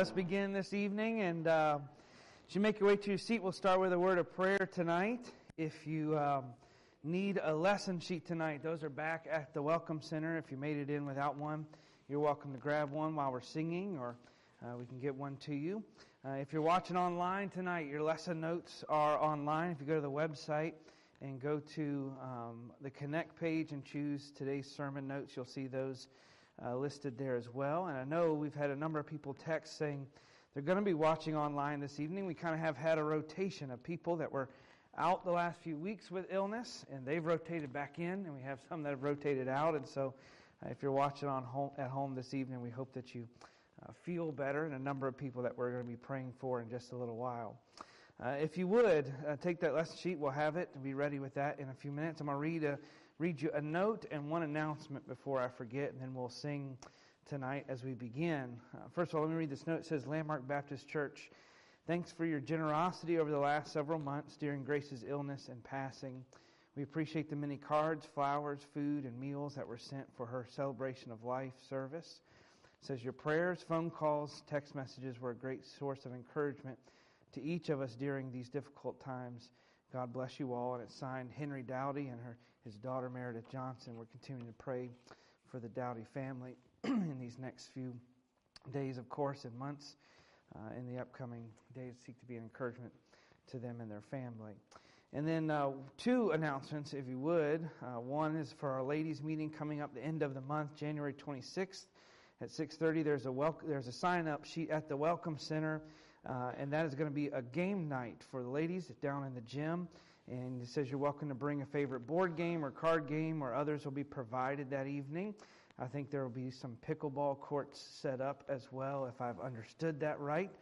let's begin this evening. And uh, as you make your way to your seat, we'll start with a word of prayer tonight. If you um, need a lesson sheet tonight, those are back at the Welcome Center. If you made it in without one, you're welcome to grab one while we're singing, or uh, we can get one to you. Uh, if you're watching online tonight, your lesson notes are online. If you go to the website and go to um, the Connect page and choose today's sermon notes, you'll see those uh, listed there as well. And I know we've had a number of people text saying they're going to be watching online this evening. We kind of have had a rotation of people that were out the last few weeks with illness, and they've rotated back in, and we have some that have rotated out. And so, uh, if you're watching on home, at home this evening, we hope that you uh, feel better, and a number of people that we're going to be praying for in just a little while. Uh, if you would, uh, take that lesson sheet. We'll have it and be ready with that in a few minutes. I'm going to read a read you a note and one announcement before I forget, and then we'll sing tonight as we begin. Uh, first of all, let me read this note. It says, Landmark Baptist Church, thanks for your generosity over the last several months during Grace's illness and passing. We appreciate the many cards, flowers, food, and meals that were sent for her celebration of life service. It says, Your prayers, phone calls, text messages were a great source of encouragement to each of us during these difficult times. God bless you all. And it's signed Henry Dowdy and her, his daughter Meredith Johnson. We're continuing to pray for the Dowdy family in these next few days, of course, and months. Uh, in the upcoming days, seek to be an encouragement to them and their family. And then uh, two announcements, if you would. Uh, one is for our ladies' meeting coming up the end of the month, January 26th at 6:30. There's a wel- there's a sign up sheet at the Welcome Center. Uh, and that is going to be a game night for the ladies down in the gym. And it says you're welcome to bring a favorite board game or card game, or others will be provided that evening. I think there will be some pickleball courts set up as well, if I've understood that right.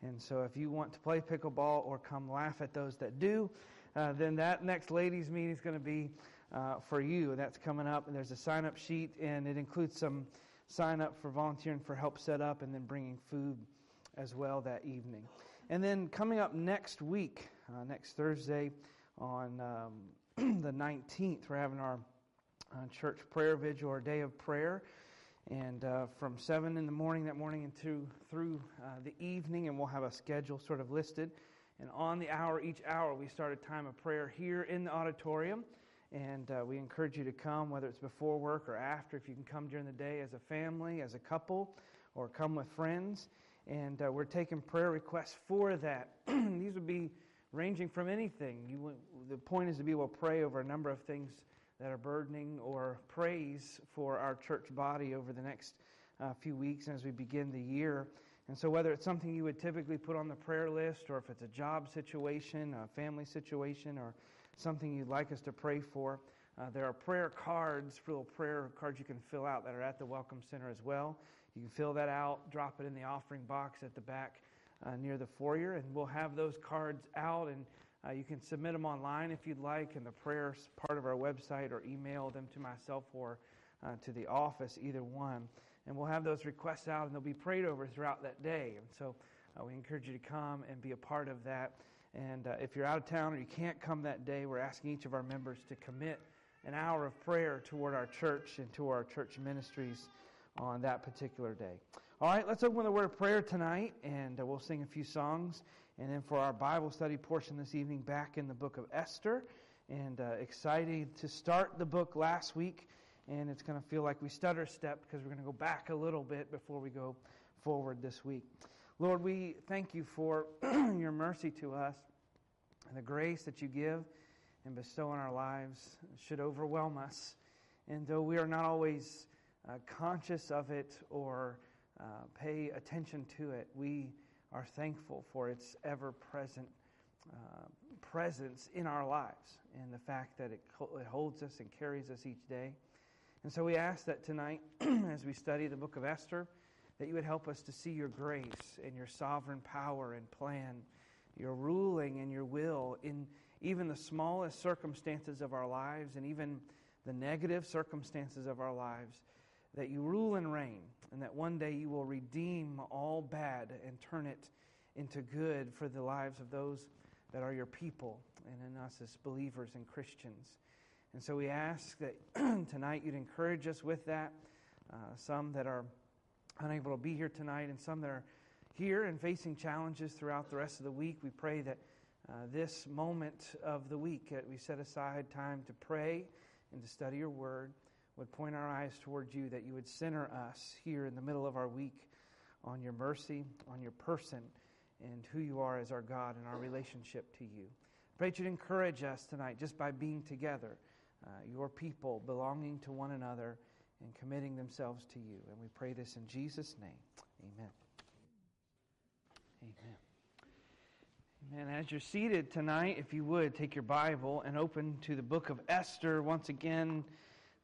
And so, if you want to play pickleball or come laugh at those that do, uh, then that next ladies' meeting is going to be uh, for you. That's coming up, and there's a sign up sheet, and it includes some sign up for volunteering for help set up and then bringing food as well that evening. And then coming up next week, uh, next Thursday on um, the 19th, we're having our uh, church prayer vigil or day of prayer. And uh, from 7 in the morning that morning into through uh, the evening, and we'll have a schedule sort of listed. And on the hour, each hour, we start a time of prayer here in the auditorium. And uh, we encourage you to come, whether it's before work or after, if you can come during the day as a family, as a couple, or come with friends and uh, we're taking prayer requests for that. These would be ranging from anything. You, the point is to be able to pray over a number of things that are burdening or praise for our church body over the next uh, few weeks as we begin the year. And so, whether it's something you would typically put on the prayer list, or if it's a job situation, a family situation, or something you'd like us to pray for, uh, there are prayer cards, little prayer cards you can fill out that are at the Welcome Center as well. You can fill that out, drop it in the offering box at the back uh, near the foyer, and we'll have those cards out. And uh, you can submit them online if you'd like, in the prayers part of our website, or email them to myself or uh, to the office, either one. And we'll have those requests out, and they'll be prayed over throughout that day. And so uh, we encourage you to come and be a part of that. And uh, if you're out of town or you can't come that day, we're asking each of our members to commit an hour of prayer toward our church and to our church ministries on that particular day. All right, let's open with a word of prayer tonight, and uh, we'll sing a few songs. And then for our Bible study portion this evening, back in the book of Esther. And uh, excited to start the book last week, and it's going to feel like we stutter step because we're going to go back a little bit before we go forward this week. Lord, we thank you for your mercy to us and the grace that you give and bestow in our lives should overwhelm us. And though we are not always uh, conscious of it or uh, pay attention to it. We are thankful for its ever present uh, presence in our lives and the fact that it, it holds us and carries us each day. And so we ask that tonight, as we study the book of Esther, that you would help us to see your grace and your sovereign power and plan, your ruling and your will in even the smallest circumstances of our lives and even the negative circumstances of our lives that you rule and reign, and that one day you will redeem all bad and turn it into good for the lives of those that are your people and in us as believers and Christians. And so we ask that tonight you'd encourage us with that. Uh, some that are unable to be here tonight, and some that are here and facing challenges throughout the rest of the week, we pray that uh, this moment of the week that we set aside time to pray and to study your word would point our eyes towards you, that you would center us here in the middle of our week on your mercy, on your person, and who you are as our God and our relationship to you. Pray that you'd encourage us tonight just by being together, uh, your people belonging to one another and committing themselves to you. And we pray this in Jesus' name. Amen. Amen. Amen. As you're seated tonight, if you would, take your Bible and open to the book of Esther once again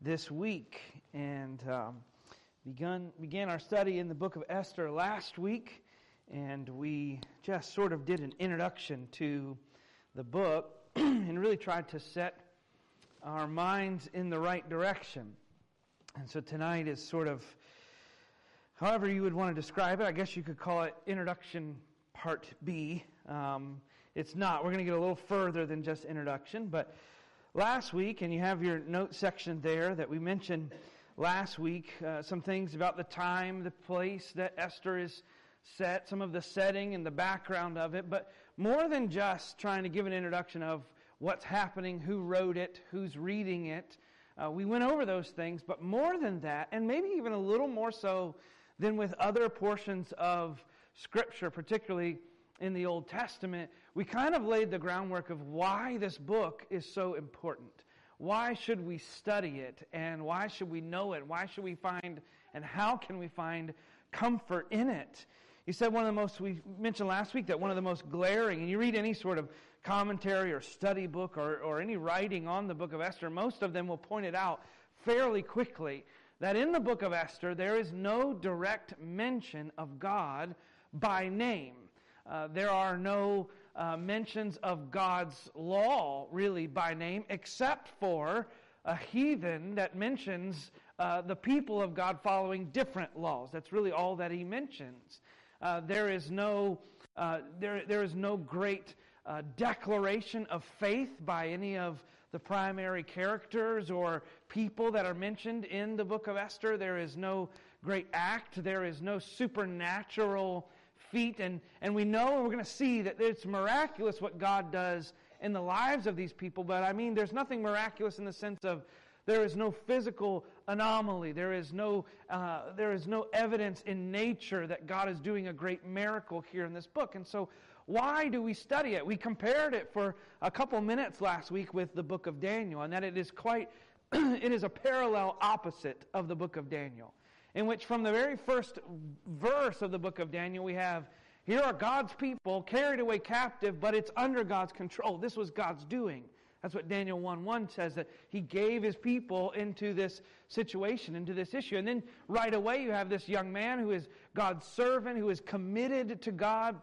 this week. And um, begun, began our study in the book of Esther last week, and we just sort of did an introduction to the book and really tried to set our minds in the right direction. And so tonight is sort of, however you would want to describe it, I guess you could call it introduction part B. Um, it's not. We're going to get a little further than just introduction, but last week, and you have your note section there that we mentioned last week uh, some things about the time, the place that Esther is set, some of the setting and the background of it, but more than just trying to give an introduction of what's happening, who wrote it, who's reading it. Uh, we went over those things, but more than that, and maybe even a little more so than with other portions of Scripture, particularly in the Old Testament, we kind of laid the groundwork of why this book is so important. Why should we study it? And why should we know it? Why should we find, and how can we find comfort in it? You said one of the most, we mentioned last week that one of the most glaring, and you read any sort of commentary or study book or, or any writing on the book of Esther, most of them will point it out fairly quickly that in the book of Esther there is no direct mention of God by name. Uh, there are no uh, mentions of God's law, really, by name, except for a heathen that mentions uh, the people of God following different laws. That's really all that he mentions. Uh, there is no uh, there, there is no great declaration of faith by any of the primary characters or people that are mentioned in the book of Esther. There is no great act. There is no supernatural feat. And, and we know, and we're going to see that it's miraculous what God does in the lives of these people. But I mean, there's nothing miraculous in the sense of there is no physical anomaly. There is no, uh, there is no evidence in nature that God is doing a great miracle here in this book. And so, why do we study it? We compared it for a couple minutes last week with the book of Daniel, and that it is quite, it is a parallel opposite of the book of Daniel in which from the very first verse of the book of Daniel we have here are God's people carried away captive, but it's under God's control. This was God's doing. That's what Daniel 1 1 says, that he gave his people into this situation, into this issue. And then right away you have this young man who is God's servant, who is committed to God,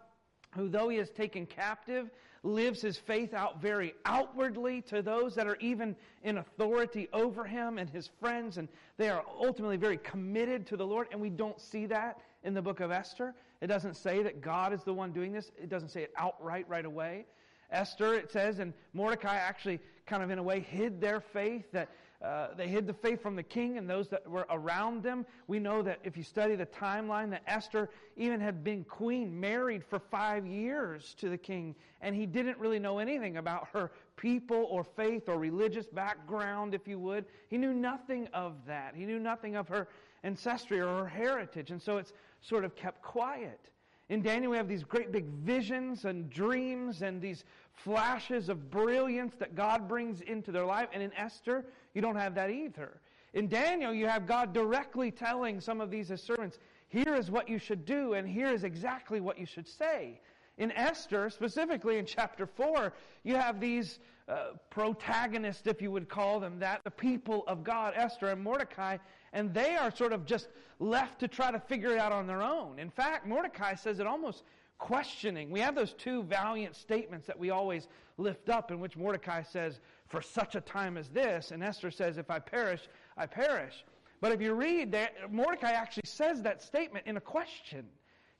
who though he is taken captive, lives his faith out very outwardly to those that are even in authority over him and his friends, and they are ultimately very committed to the Lord. And we don't see that in the book of Esther. It doesn't say that God is the one doing this, it doesn't say it outright right away. Esther, it says, and Mordecai actually kind of in a way hid their faith, that uh, they hid the faith from the king and those that were around them. We know that if you study the timeline, that Esther even had been queen, married for five years to the king, and he didn't really know anything about her people or faith or religious background, if you would. He knew nothing of that. He knew nothing of her ancestry or her heritage, and so it's sort of kept quiet. In Daniel, we have these great big visions and dreams and these flashes of brilliance that God brings into their life. And in Esther, you don't have that either. In Daniel, you have God directly telling some of these servants, here is what you should do, and here is exactly what you should say. In Esther, specifically in chapter 4, you have these uh, protagonists, if you would call them that, the people of God, Esther and Mordecai, and they are sort of just left to try to figure it out on their own. In fact, Mordecai says it almost questioning. We have those two valiant statements that we always lift up, in which Mordecai says, For such a time as this, and Esther says, If I perish, I perish. But if you read that, Mordecai actually says that statement in a question.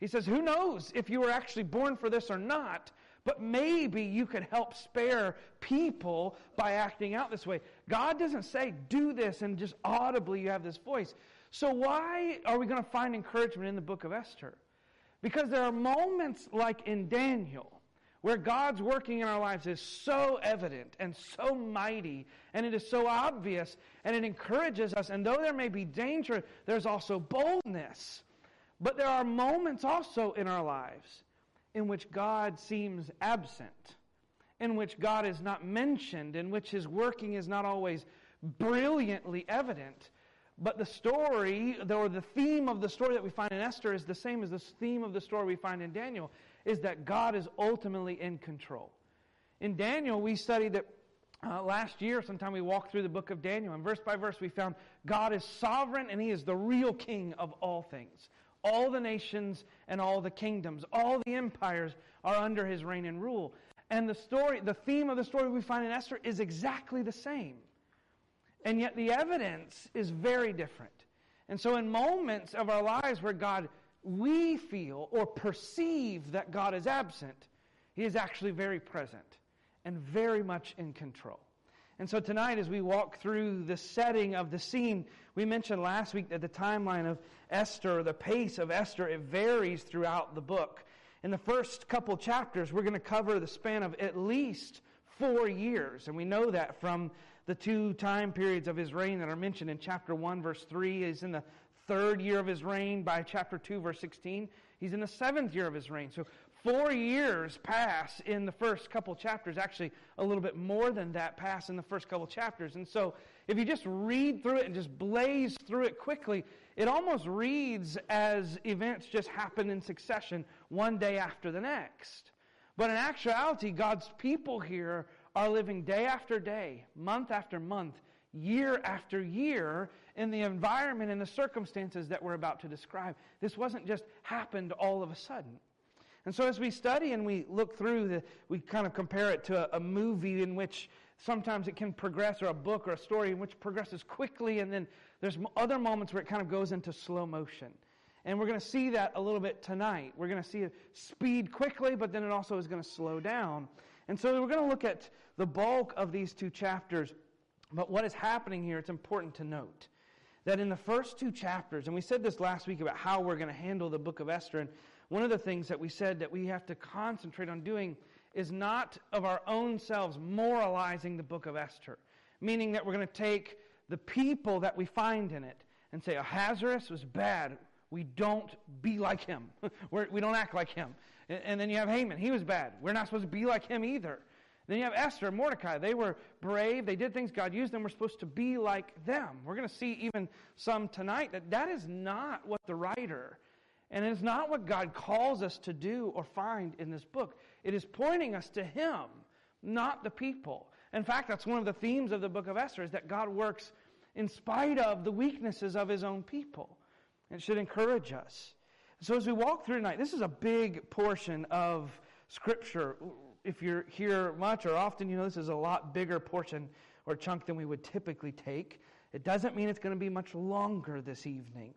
He says, Who knows if you were actually born for this or not? But maybe you could help spare people by acting out this way. God doesn't say, do this, and just audibly you have this voice. So, why are we going to find encouragement in the book of Esther? Because there are moments like in Daniel where God's working in our lives is so evident and so mighty and it is so obvious and it encourages us. And though there may be danger, there's also boldness. But there are moments also in our lives in which God seems absent, in which God is not mentioned, in which his working is not always brilliantly evident. But the story, or the theme of the story that we find in Esther is the same as the theme of the story we find in Daniel is that God is ultimately in control. In Daniel, we studied that uh, last year, sometime we walked through the book of Daniel, and verse by verse we found God is sovereign and He is the real king of all things. All the nations and all the kingdoms, all the empires are under His reign and rule. And the story, the theme of the story we find in Esther is exactly the same. And yet the evidence is very different. And so, in moments of our lives where God we feel or perceive that God is absent, He is actually very present and very much in control. And so tonight, as we walk through the setting of the scene, we mentioned last week that the timeline of Esther, the pace of Esther, it varies throughout the book. In the first couple chapters, we're going to cover the span of at least four years. And we know that from the two time periods of his reign that are mentioned in chapter 1, verse 3. Is in the third year of his reign by chapter 2, verse 16. He's in the seventh year of his reign. So four years pass in the first couple chapters. Actually, a little bit more than that pass in the first couple chapters. And so if you just read through it and just blaze through it quickly, it almost reads as events just happen in succession, one day after the next. But in actuality, God's people here are living day after day, month after month, year after year in the environment and the circumstances that we're about to describe. This wasn't just happened all of a sudden. And so as we study and we look through, the, we kind of compare it to a, a movie in which sometimes it can progress, or a book or a story in which progresses quickly, and then there's other moments where it kind of goes into slow motion. And we're going to see that a little bit tonight. We're going to see it speed quickly, but then it also is going to slow down. And so we're going to look at the bulk of these two chapters. But what is happening here, it's important to note that in the first two chapters, and we said this last week about how we're going to handle the book of Esther, and one of the things that we said that we have to concentrate on doing is not of our own selves moralizing the book of Esther, meaning that we're going to take the people that we find in it and say, Ahasuerus was bad. We don't be like him. We're, we do not act like him. And, and then you have Haman. He was bad. We're not supposed to be like him either. Then you have Esther and Mordecai. They were brave. They did things God used them. We're supposed to be like them. We're going to see even some tonight that that is not what the writer, and it is not what God calls us to do or find in this book. It is pointing us to Him, not the people. In fact, that's one of the themes of the book of Esther is that God works in spite of the weaknesses of His own people. It should encourage us. So as we walk through tonight, this is a big portion of Scripture if you're here much or often, you know this is a lot bigger portion or chunk than we would typically take. It doesn't mean it's going to be much longer this evening,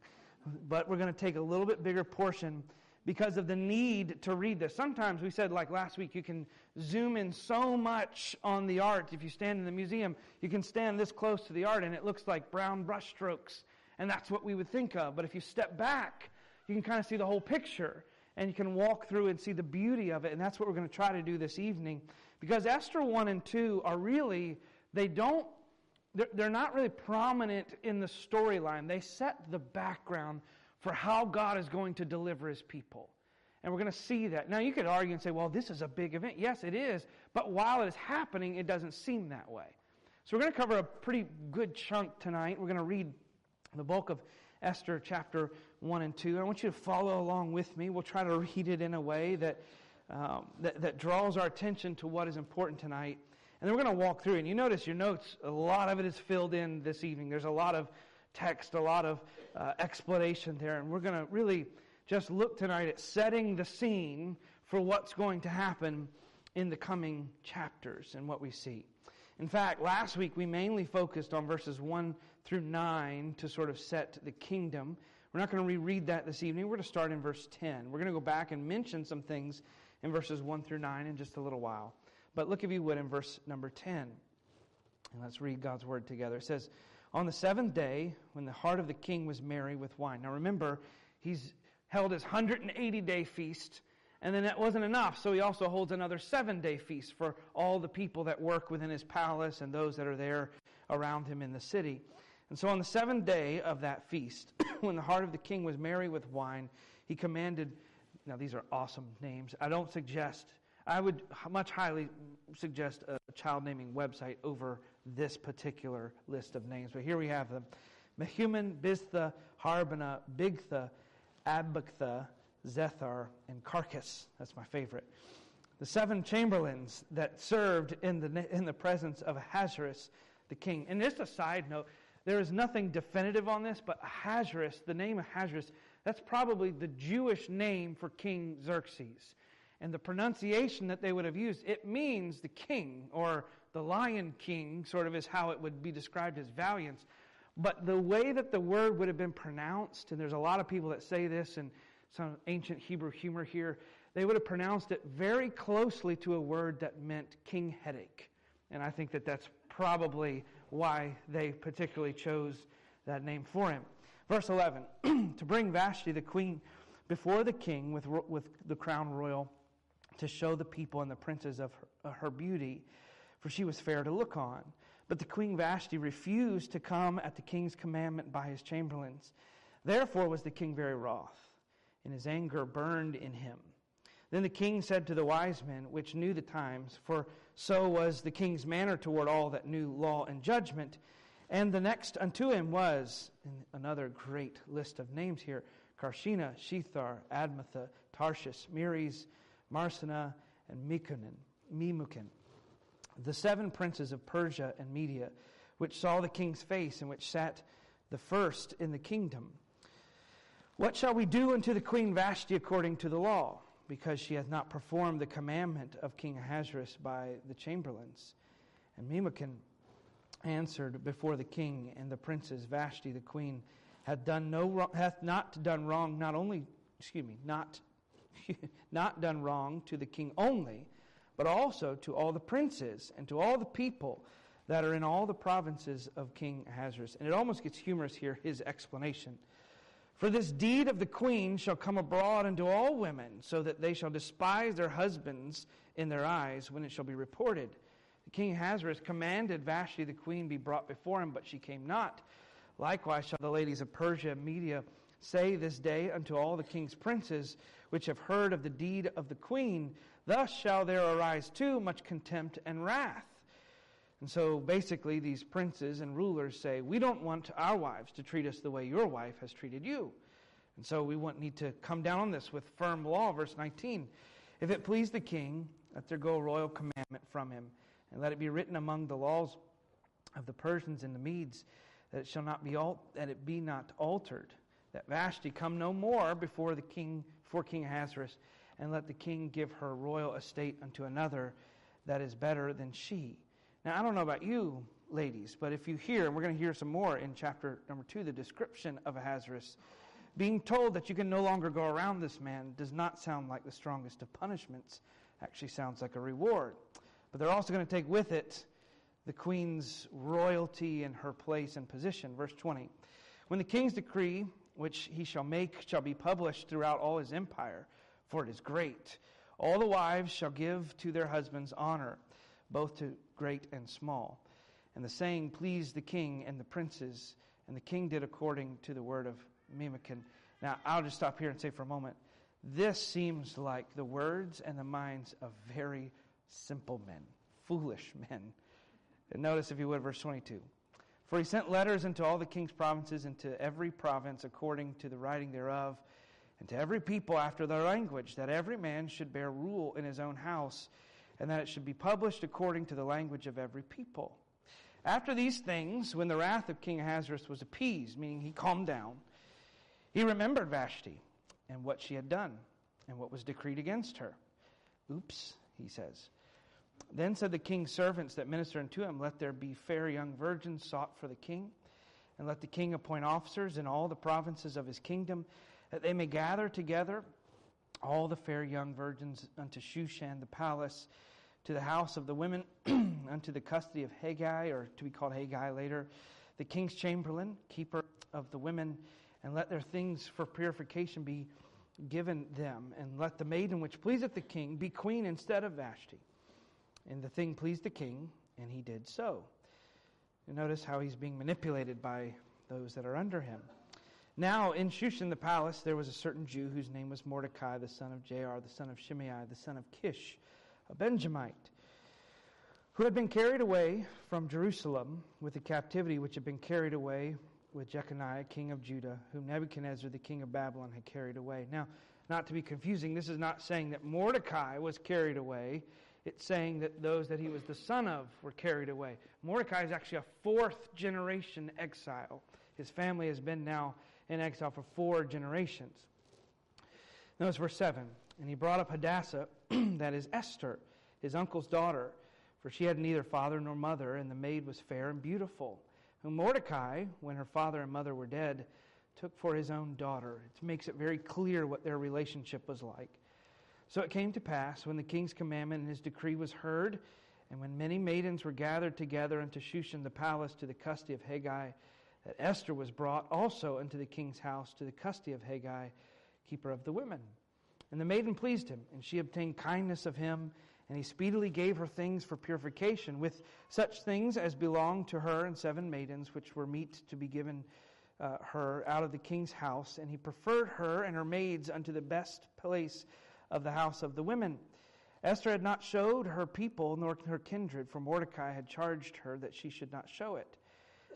but we're going to take a little bit bigger portion because of the need to read this. Sometimes we said, like last week, you can zoom in so much on the art. If you stand in the museum, you can stand this close to the art and it looks like brown brushstrokes, and that's what we would think of. But if you step back, you can kind of see the whole picture and you can walk through and see the beauty of it. And that's what we're going to try to do this evening. Because Esther 1 and 2 are really, they don't, they're, they're not really prominent in the storyline. They set the background for how God is going to deliver his people. And we're going to see that. Now, you could argue and say, well, this is a big event. Yes, it is. But while it is happening, it doesn't seem that way. So we're going to cover a pretty good chunk tonight. We're going to read the bulk of Esther chapter 1 and 2. I want you to follow along with me. We'll try to read it in a way that, um, that, that, draws our attention to what is important tonight. And then we're going to walk through. And you notice your notes, a lot of it is filled in this evening. There's a lot of text, a lot of uh, explanation there. And we're going to really just look tonight at setting the scene for what's going to happen in the coming chapters and what we see. In fact, last week we mainly focused on verses 1 through 9 to sort of set the kingdom. We're not going to reread that this evening. We're going to start in verse 10. We're going to go back and mention some things in verses 1 through 9 in just a little while. But look, if you would, in verse number 10. And let's read God's word together. It says, On the seventh day, when the heart of the king was merry with wine. Now remember, he's held his 180 day feast. And then that wasn't enough, so he also holds another seven day feast for all the people that work within his palace and those that are there around him in the city. And so on the seventh day of that feast, when the heart of the king was merry with wine, he commanded. Now, these are awesome names. I don't suggest, I would much highly suggest a child naming website over this particular list of names. But here we have them Mehuman, Biztha, Harbona, Bigtha, Abagtha, Zethar, and Carcas. That's my favorite. The seven chamberlains that served in the, in the presence of Ahasuerus, the king. And just a side note, there is nothing definitive on this, but Ahasuerus, the name Ahasuerus, that's probably the Jewish name for King Xerxes. And the pronunciation that they would have used, it means the king, or the lion king, sort of is how it would be described as valiance. But the way that the word would have been pronounced, and there's a lot of people that say this and some ancient Hebrew humor here, they would have pronounced it very closely to a word that meant king headache. And I think that that's probably why they particularly chose that name for him. Verse 11 To bring Vashti, the queen, before the king with, with the crown royal, to show the people and the princes of her, her beauty, for she was fair to look on. But the queen Vashti refused to come at the king's commandment by his chamberlains. Therefore was the king very wroth, and his anger burned in him. Then the king said to the wise men, which knew the times, for so was the king's manner toward all that knew law and judgment. And the next unto him was, another great list of names here, Carshena, Shethar, Admatha, Tarshish, Meres, Marsena, and Mikunin, Memucan, the seven princes of Persia and Media, which saw the king's face and which sat the first in the kingdom. What shall we do unto the queen Vashti according to the law? Because she hath not performed the commandment of King Ahasuerus by the chamberlains. And Memucan answered before the king and the princes, Vashti the queen hath done no hath not done wrong, not only excuse me, not not done wrong to the king only, but also to all the princes and to all the people that are in all the provinces of King Ahasuerus. And it almost gets humorous here, his explanation. For this deed of the queen shall come abroad unto all women, so that they shall despise their husbands in their eyes when it shall be reported. The king Ahasuerus commanded Vashti the queen be brought before him, but she came not. Likewise shall the ladies of Persia and Media say this day unto all the king's princes, which have heard of the deed of the queen, Thus shall there arise too much contempt and wrath. And so basically, these princes and rulers say, We don't want our wives to treat us the way your wife has treated you. And so we need to come down on this with firm law. Verse 19 If it please the king, let there go a royal commandment from him, and let it be written among the laws of the Persians and the Medes that it shall not be al- that it be not altered, that Vashti come no more before the king, before King Ahasuerus, and let the king give her royal estate unto another that is better than she. Now, I don't know about you, ladies, but if you hear, and we're going to hear some more in chapter number two, the description of Ahasuerus, being told that you can no longer go around this man does not sound like the strongest of punishments. Actually, sounds like a reward. But they're also going to take with it the queen's royalty and her place and position. Verse 20. When the king's decree, which he shall make, shall be published throughout all his empire, for it is great, all the wives shall give to their husbands honor, both to great and small. And the saying pleased the king and the princes, and the king did according to the word of Memucan. Now, I'll just stop here and say for a moment this seems like the words and the minds of very simple men, foolish men. And notice, if you would, verse 22. For he sent letters into all the king's provinces, into every province according to the writing thereof, and to every people after their language, that every man should bear rule in his own house and that it should be published according to the language of every people. After these things, when the wrath of King Ahasuerus was appeased, meaning he calmed down, he remembered Vashti and what she had done and what was decreed against her. Oops, he says. Then said the king's servants that ministered unto him, Let there be fair young virgins sought for the king, and let the king appoint officers in all the provinces of his kingdom, that they may gather together all the fair young virgins unto Shushan the palace, to the house of the women, unto the custody of Hege, or to be called Hegai later, the king's chamberlain, keeper of the women, and let their things for purification be given them, and let the maiden which pleaseth the king be queen instead of Vashti. And the thing pleased the king, and he did so. Notice how he's being manipulated by those that are under him. Now, in Shushan the palace, there was a certain Jew whose name was Mordecai, the son of Jair, the son of Shimei, the son of Kish, a Benjamite, who had been carried away from Jerusalem with the captivity which had been carried away with Jeconiah, king of Judah, whom Nebuchadnezzar, the king of Babylon, had carried away. Now, not to be confusing, this is not saying that Mordecai was carried away. It's saying that those that he was the son of were carried away. Mordecai is actually a fourth generation exile. His family has been now in exile for four generations. Notice verse 7. And he brought up Hadassah, that is Esther, his uncle's daughter, for she had neither father nor mother, and the maid was fair and beautiful whom Mordecai, when her father and mother were dead, took for his own daughter. It makes it very clear what their relationship was like. So it came to pass, when the king's commandment and his decree was heard, and when many maidens were gathered together unto Shushan the palace to the custody of Hegai, that Esther was brought also unto the king's house to the custody of Hegai, keeper of the women. And the maiden pleased him, and she obtained kindness of him and he speedily gave her things for purification, with such things as belonged to her and seven maidens, which were meet to be given uh, her out of the king's house. And he preferred her and her maids unto the best place of the house of the women. Esther had not showed her people nor her kindred, for Mordecai had charged her that she should not show it.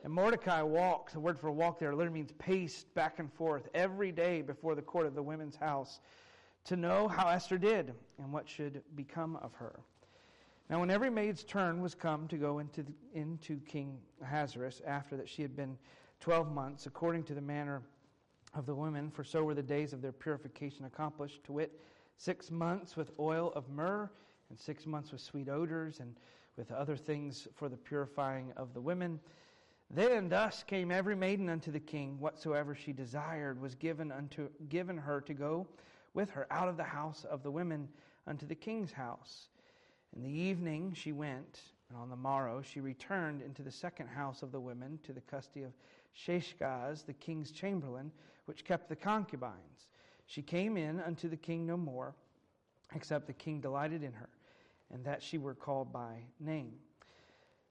And Mordecai walked, the word for walk there literally means paced back and forth every day before the court of the women's house to know how Esther did and what should become of her. Now, when every maid's turn was come to go into, the, into King Ahasuerus, after that she had been twelve months, according to the manner of the women, for so were the days of their purification accomplished, to wit, six months with oil of myrrh, and six months with sweet odors, and with other things for the purifying of the women. Then thus came every maiden unto the king, whatsoever she desired was given unto given her to go with her out of the house of the women unto the king's house. In the evening she went, and on the morrow she returned into the second house of the women to the custody of Shaashgaz, the king's chamberlain, which kept the concubines. She came in unto the king no more, except the king delighted in her, and that she were called by name.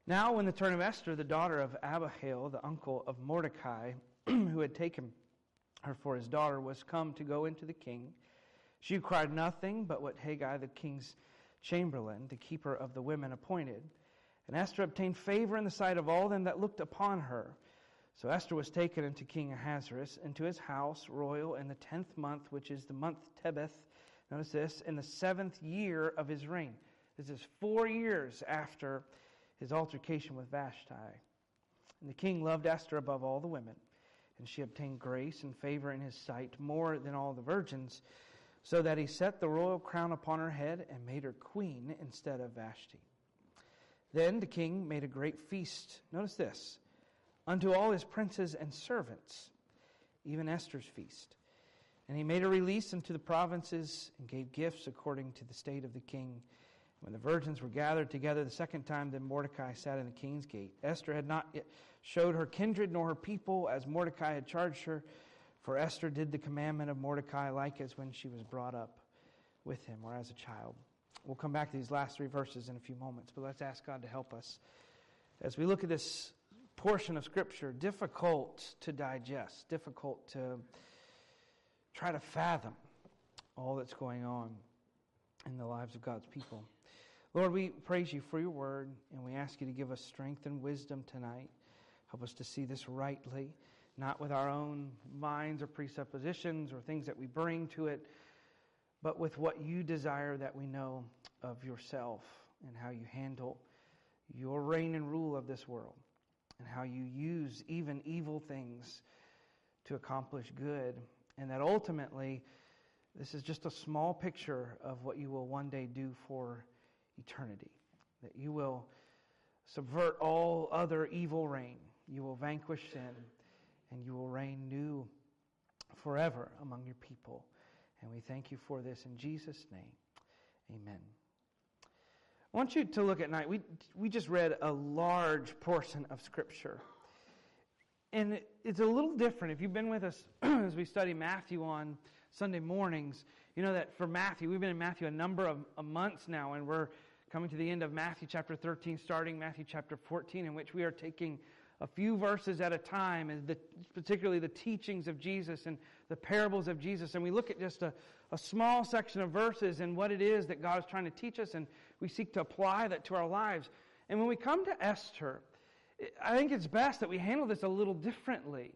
Now, when the turn of Esther, the daughter of Abihail, the uncle of Mordecai, who had taken her for his daughter, was come to go into the king, she cried nothing but what Hegai, the king's chamberlain, the keeper of the women, appointed. And Esther obtained favor in the sight of all them that looked upon her. So Esther was taken into King Ahasuerus, into his house royal, in the tenth month, which is the month Tebeth. Notice this, in the seventh year of his reign. This is four years after his altercation with Vashti. And the king loved Esther above all the women, and she obtained grace and favor in his sight more than all the virgins so that he set the royal crown upon her head and made her queen instead of Vashti. Then the king made a great feast, notice this, unto all his princes and servants, even Esther's feast. And he made a release unto the provinces and gave gifts according to the state of the king. When the virgins were gathered together the second time, then Mordecai sat in the king's gate. Esther had not yet showed her kindred nor her people, as Mordecai had charged her. For Esther did the commandment of Mordecai like as when she was brought up with him or as a child. We'll come back to these last three verses in a few moments, but let's ask God to help us as we look at this portion of Scripture, difficult to digest, difficult to try to fathom all that's going on in the lives of God's people. Lord, we praise you for your word, and we ask you to give us strength and wisdom tonight. Help us to see this rightly not with our own minds or presuppositions or things that we bring to it, but with what you desire that we know of yourself and how you handle your reign and rule of this world and how you use even evil things to accomplish good. And that ultimately, this is just a small picture of what you will one day do for eternity. That you will subvert all other evil reign. You will vanquish sin and you will reign new forever among your people. And we thank you for this in Jesus' name. Amen. I want you to look at night. We, we just read a large portion of Scripture. And it's a little different. If you've been with us as we study Matthew on Sunday mornings. You know that for Matthew, we've been in Matthew a number of, of months now, and we're coming to the end of Matthew chapter 13, starting Matthew chapter 14, in which we are taking a few verses at a time, and the, particularly the teachings of Jesus and the parables of Jesus. And we look at just a, a small section of verses and what it is that God is trying to teach us, and we seek to apply that to our lives. And when we come to Esther, I think it's best that we handle this a little differently.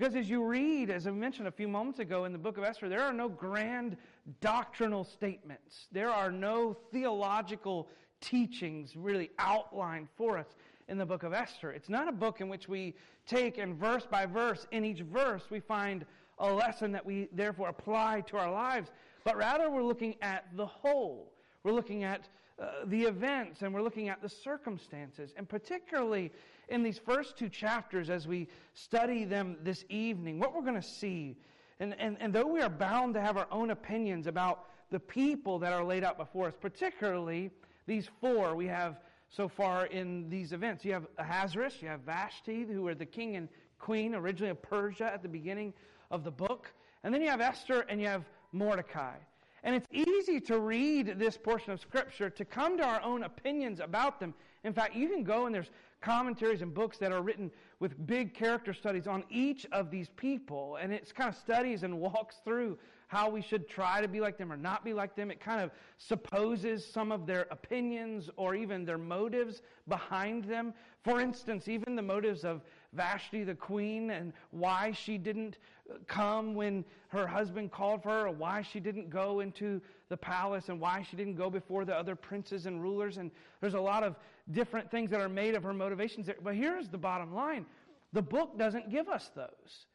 Because as you read, as I mentioned a few moments ago in the book of Esther, there are no grand doctrinal statements. There are no theological teachings really outlined for us in the book of Esther. It's not a book in which we take and verse by verse, in each verse, we find a lesson that we therefore apply to our lives, but rather we're looking at the whole. We're looking at uh, the events and we're looking at the circumstances. And particularly in these first two chapters, as we study them this evening, what we're going to see, and, and, and though we are bound to have our own opinions about the people that are laid out before us, particularly these four, we have so far in these events. You have Ahasuerus, you have Vashti, who are the king and queen originally of Persia at the beginning of the book. And then you have Esther and you have Mordecai. And it's easy to read this portion of Scripture to come to our own opinions about them. In fact, you can go and there's commentaries and books that are written with big character studies on each of these people. And it's kind of studies and walks through how we should try to be like them or not be like them. It kind of supposes some of their opinions or even their motives behind them. For instance, even the motives of Vashti the queen and why she didn't come when her husband called for her, or why she didn't go into the palace, and why she didn't go before the other princes and rulers. And there's a lot of different things that are made of her motivations. But here's the bottom line the book doesn't give us those.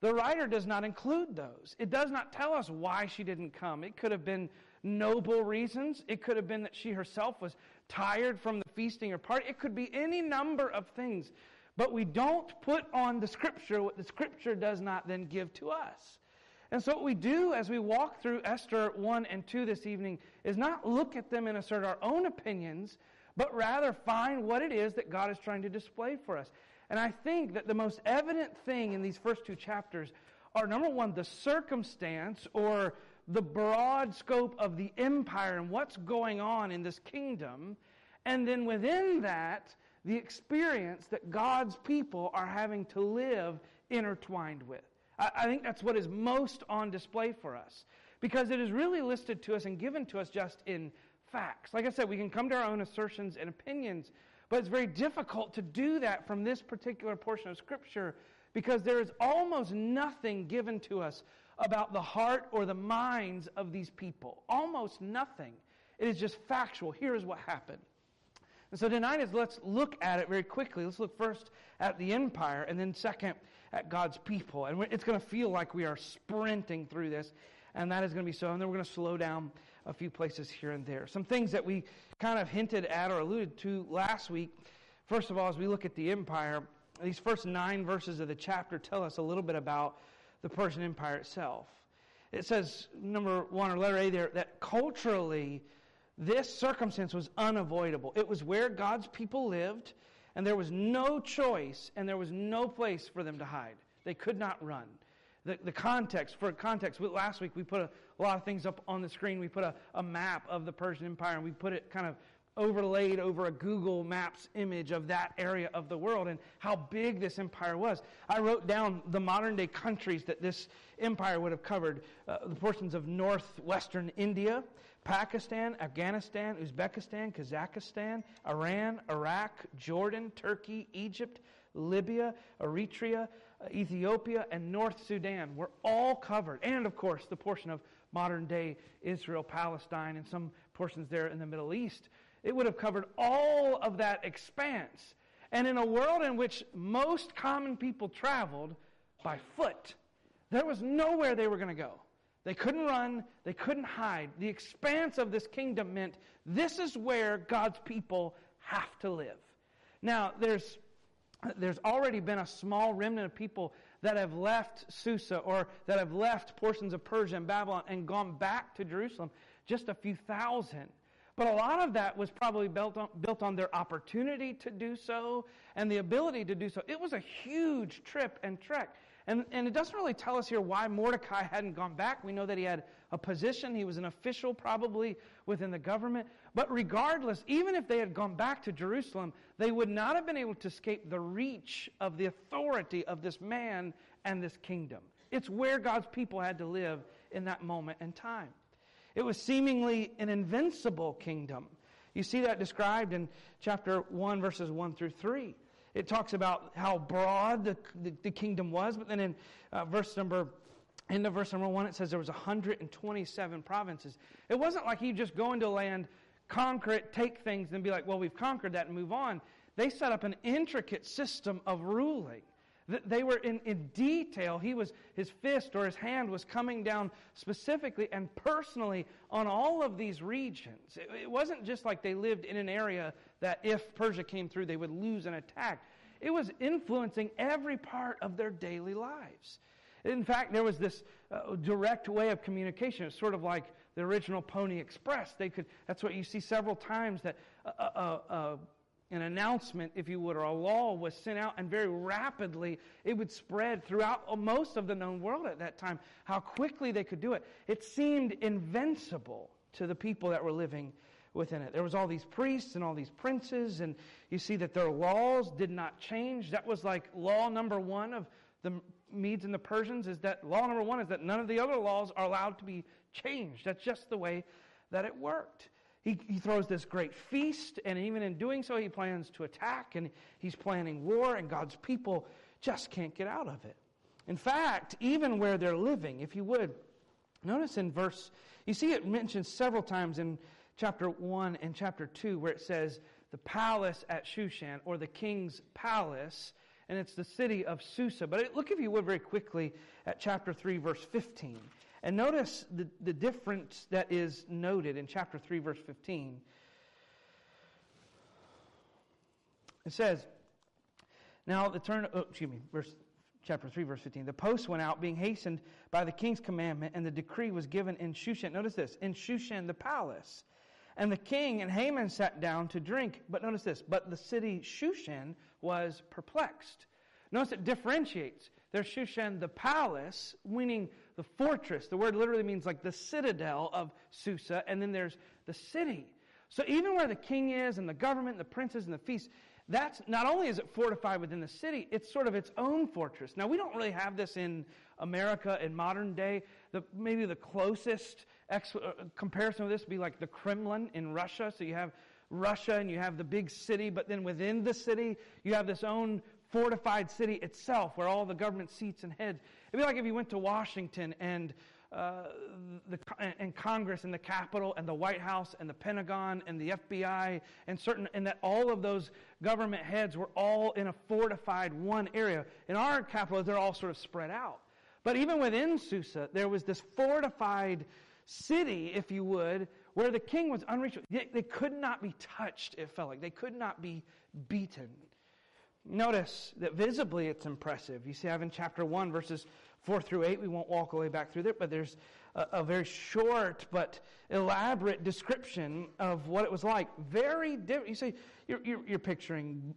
The writer does not include those. It does not tell us why she didn't come. It could have been noble reasons. It could have been that she herself was tired from the feasting or party. It could be any number of things. But we don't put on the Scripture what the Scripture does not then give to us. And so, what we do as we walk through Esther 1 and 2 this evening is not look at them and assert our own opinions, but rather find what it is that God is trying to display for us. And I think that the most evident thing in these first two chapters are number one, the circumstance or the broad scope of the empire and what's going on in this kingdom. And then within that, the experience that God's people are having to live intertwined with. I, think that's what is most on display for us because it is really listed to us and given to us just in facts. Like I said, we can come to our own assertions and opinions, but it's very difficult to do that from this particular portion of Scripture because there is almost nothing given to us about the heart or the minds of these people. Almost nothing. It is just factual. Here is what happened. And so tonight is let's look at it very quickly. Let's look first at the empire and then second at God's people. And it's going to feel like we are sprinting through this, and that is going to be so. And then we're going to slow down a few places here and there. Some things that we kind of hinted at or alluded to last week. First of all, as we look at the empire, these first nine verses of the chapter tell us a little bit about the Persian Empire itself. It says, number one, or letter A there, that culturally, this circumstance was unavoidable. It was where God's people lived, and there was no choice, and there was no place for them to hide. They could not run the, the context, for context, last week we put a, a, lot of things up on the screen. We put a, a map of the Persian Empire and we put it kind of overlaid over a Google Maps image of that area of the world and how big this empire was. I wrote down the modern day countries that this empire would have covered uh, the portions of northwestern India, Pakistan, Afghanistan, Uzbekistan, Kazakhstan, Iran, Iraq, Jordan, Turkey, Egypt, Libya, Eritrea, uh, Ethiopia, and North Sudan were all covered. And, of course, the portion of modern day Israel, Palestine, and some portions there in the Middle East. It would have covered all of that expanse. And in a world in which most common people traveled by foot, there was nowhere they were going to go. They couldn't run, they couldn't hide. The expanse of this kingdom meant this is where God's people have to live. Now, there's there's already been a small remnant of people that have left Susa or that have left portions of Persia and Babylon and gone back to Jerusalem, just a few thousand. But a lot of that was probably built on, built on their opportunity to do so and the ability to do so. It was a huge trip and trek. And, and it doesn't really tell us here why Mordecai hadn't gone back. We know that he had a position, he was an official probably within the government. But regardless, even if they had gone back to Jerusalem, they would not have been able to escape the reach of the authority of this man and this kingdom. It's where God's people had to live in that moment in time. It was seemingly an invincible kingdom. You see that described in chapter 1, verses 1 through 3. It talks about how broad the, the, the kingdom was, but then in uh, verse number in verse number 1 it says there was 127 provinces. It wasn't like you just go into land, conquer it, take things, and be like, well, we've conquered that and move on. They set up an intricate system of ruling. They were in, in detail. He was, his fist or his hand was coming down specifically and personally on all of these regions. It, it wasn't just like they lived in an area that if Persia came through, they would lose an attack. It was influencing every part of their daily lives. In fact, there was this uh, direct way of communication. It's sort of like the original Pony Express. They could. That's what you see several times. That uh, uh, uh an announcement, if you would, or a law was sent out, and very rapidly it would spread throughout most of the known world at that time. How quickly they could do it. It seemed invincible to the people that were living within it. There was all these priests and all these princes, and you see that their laws did not change. That was like law number one of the Medes and the Persians is that law number one is that none of the other laws are allowed to be changed. That's just the way that it worked. He, he throws this great feast, and even in doing so, he plans to attack, and he's planning war, and God's people just can't get out of it. In fact, even where they're living, if you would, notice in verse, you see it mentioned several times in chapter 1 and chapter 2 where it says the palace at Shushan, or the king's palace, and it's the city of Susa. But look, if you would, very quickly at chapter 3, verse 15. And notice the, the difference that is noted in chapter 3, verse 15. It says, Now the turn, oh, excuse me, verse, chapter 3, verse 15. The post went out, being hastened by the king's commandment, and the decree was given in Shushan. Notice this, in Shushan the palace. And the king and Haman sat down to drink. But notice this, but the city Shushan was perplexed. Notice it differentiates. There's Shushan the palace, meaning the fortress. The word literally means like the citadel of Susa, and then there's the city. So even where the king is and the government and the princes and the feasts, that's not only is it fortified within the city, it's sort of its own fortress. Now we don't really have this in America in modern day. The, maybe the closest ex- uh, comparison of this would be like the Kremlin in Russia. So you have Russia and you have the big city, but then within the city you have this own fortified city itself where all the government seats and heads. It'd be like if you went to Washington and uh, the, and Congress and the Capitol and the White House and the Pentagon and the FBI and certain and that all of those government heads were all in a fortified one area. In our capital, they're all sort of spread out. But even within Susa, there was this fortified city, if you would, where the king was unreachable. They, they could not be touched, it felt like. They could not be beaten. Notice that visibly it's impressive. You see, I have in chapter 1, verses 4 through 8. We won't walk all the way back through there, but there's a, a, very short but elaborate description of what it was like. Very different. You say, you're, you're, you're, picturing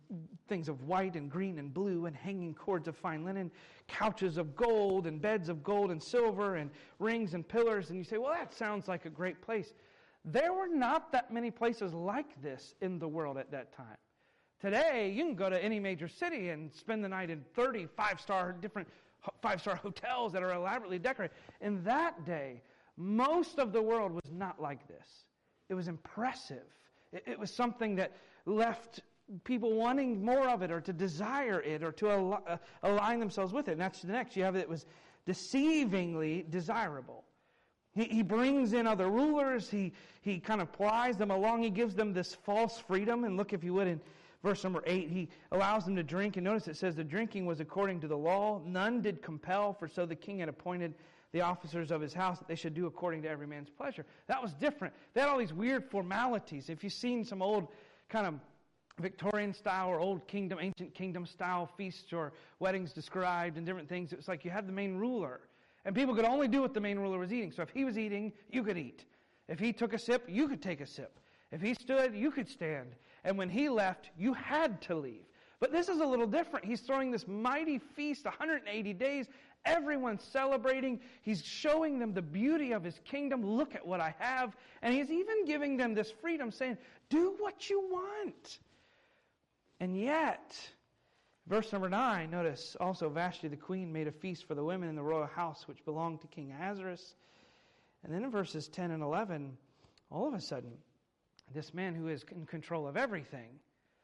things of white and green and blue and hanging cords of fine linen, couches of gold and beds of gold and silver and rings and pillars. And you say, well, that sounds like a great place. There were not that many places like this in the world at that time. Today, you can go to any major city and spend the night in 30 five star different five star hotels that are elaborately decorated. In that day, most of the world was not like this. It was impressive. It, was something that left people wanting more of it or to desire it or to al- uh, align themselves with it. And that's the next. You have it was deceivingly desirable. He, he brings in other rulers. He, he kind of plies them along. He gives them this false freedom. And look, if you would, in verse number 8, he allows them to drink. And notice it says the drinking was according to the law. None did compel, for so the king had appointed the officers of his house that they should do according to every man's pleasure. That was different. They had all these weird formalities. If you've seen some old kind of Victorian style or old kingdom, ancient kingdom style feasts or weddings described and different things, it was like you had the main ruler. And people could only do what the main ruler was eating. So if he was eating, you could eat. If he took a sip, you could take a sip. If he stood, you could stand. And when he left, you had to leave. But this is a little different. He's throwing this mighty feast, 180 days. Everyone's celebrating. He's showing them the beauty of his kingdom. Look at what I have. And he's even giving them this freedom, saying, Do what you want. And yet, verse number 9, notice also Vashti the queen made a feast for the women in the royal house which belonged to King Ahasuerus. And then in verses 10 and 11, all of a sudden, this man who is in control of everything,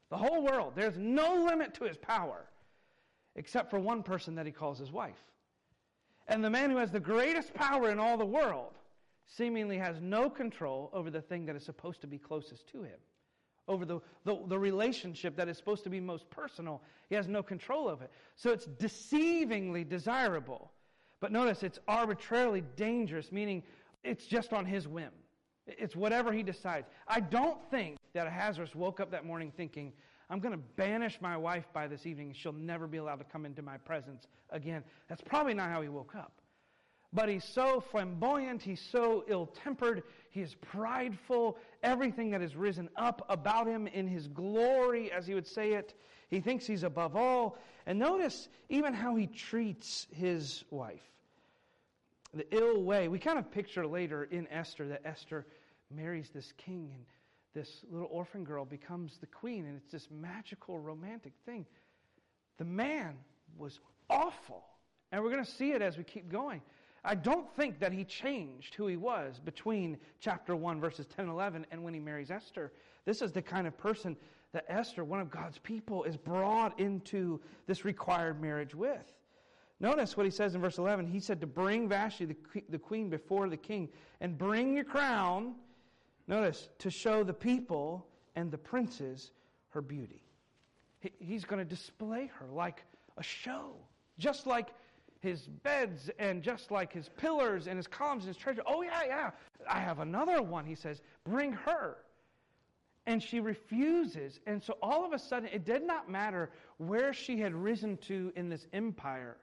the whole world, there's no limit to his power except for one person that he calls his wife. And the man who has the greatest power in all the world seemingly has no control over the thing that is supposed to be closest to him, over the, the, the, relationship that is supposed to be most personal. He has no control of it. So it's deceivingly desirable. But notice it's arbitrarily dangerous, meaning it's just on his whim. It's whatever he decides. I don't think that Ahasuerus woke up that morning thinking, I'm going to banish my wife by this evening she'll never be allowed to come into my presence again. That's probably not how he woke up. But he's so flamboyant, he's so ill tempered, he is prideful. Everything that has risen up about him in his glory, as he would say it, he thinks he's above all. And notice even how he treats his wife the ill way. We kind of picture later in Esther that Esther marries this king and this little orphan girl becomes the queen, and it's this magical, romantic thing. The man was awful. And we're going to see it as we keep going. I don't think that he changed who he was between chapter 1, verses 10 and 11, and when he marries Esther. This is the kind of person that Esther, one of God's people, is brought into this required marriage with. Notice what he says in verse 11. He said to bring Vashti, the, the queen, before the king, and bring your crown, notice, to show the people and the princes her beauty. He's going to display her like a show, just like his beds and just like his pillars and his columns and his treasure. Oh, yeah, yeah. I have another one, he says. Bring her. And she refuses. And so all of a sudden, it did not matter where she had risen to in this empire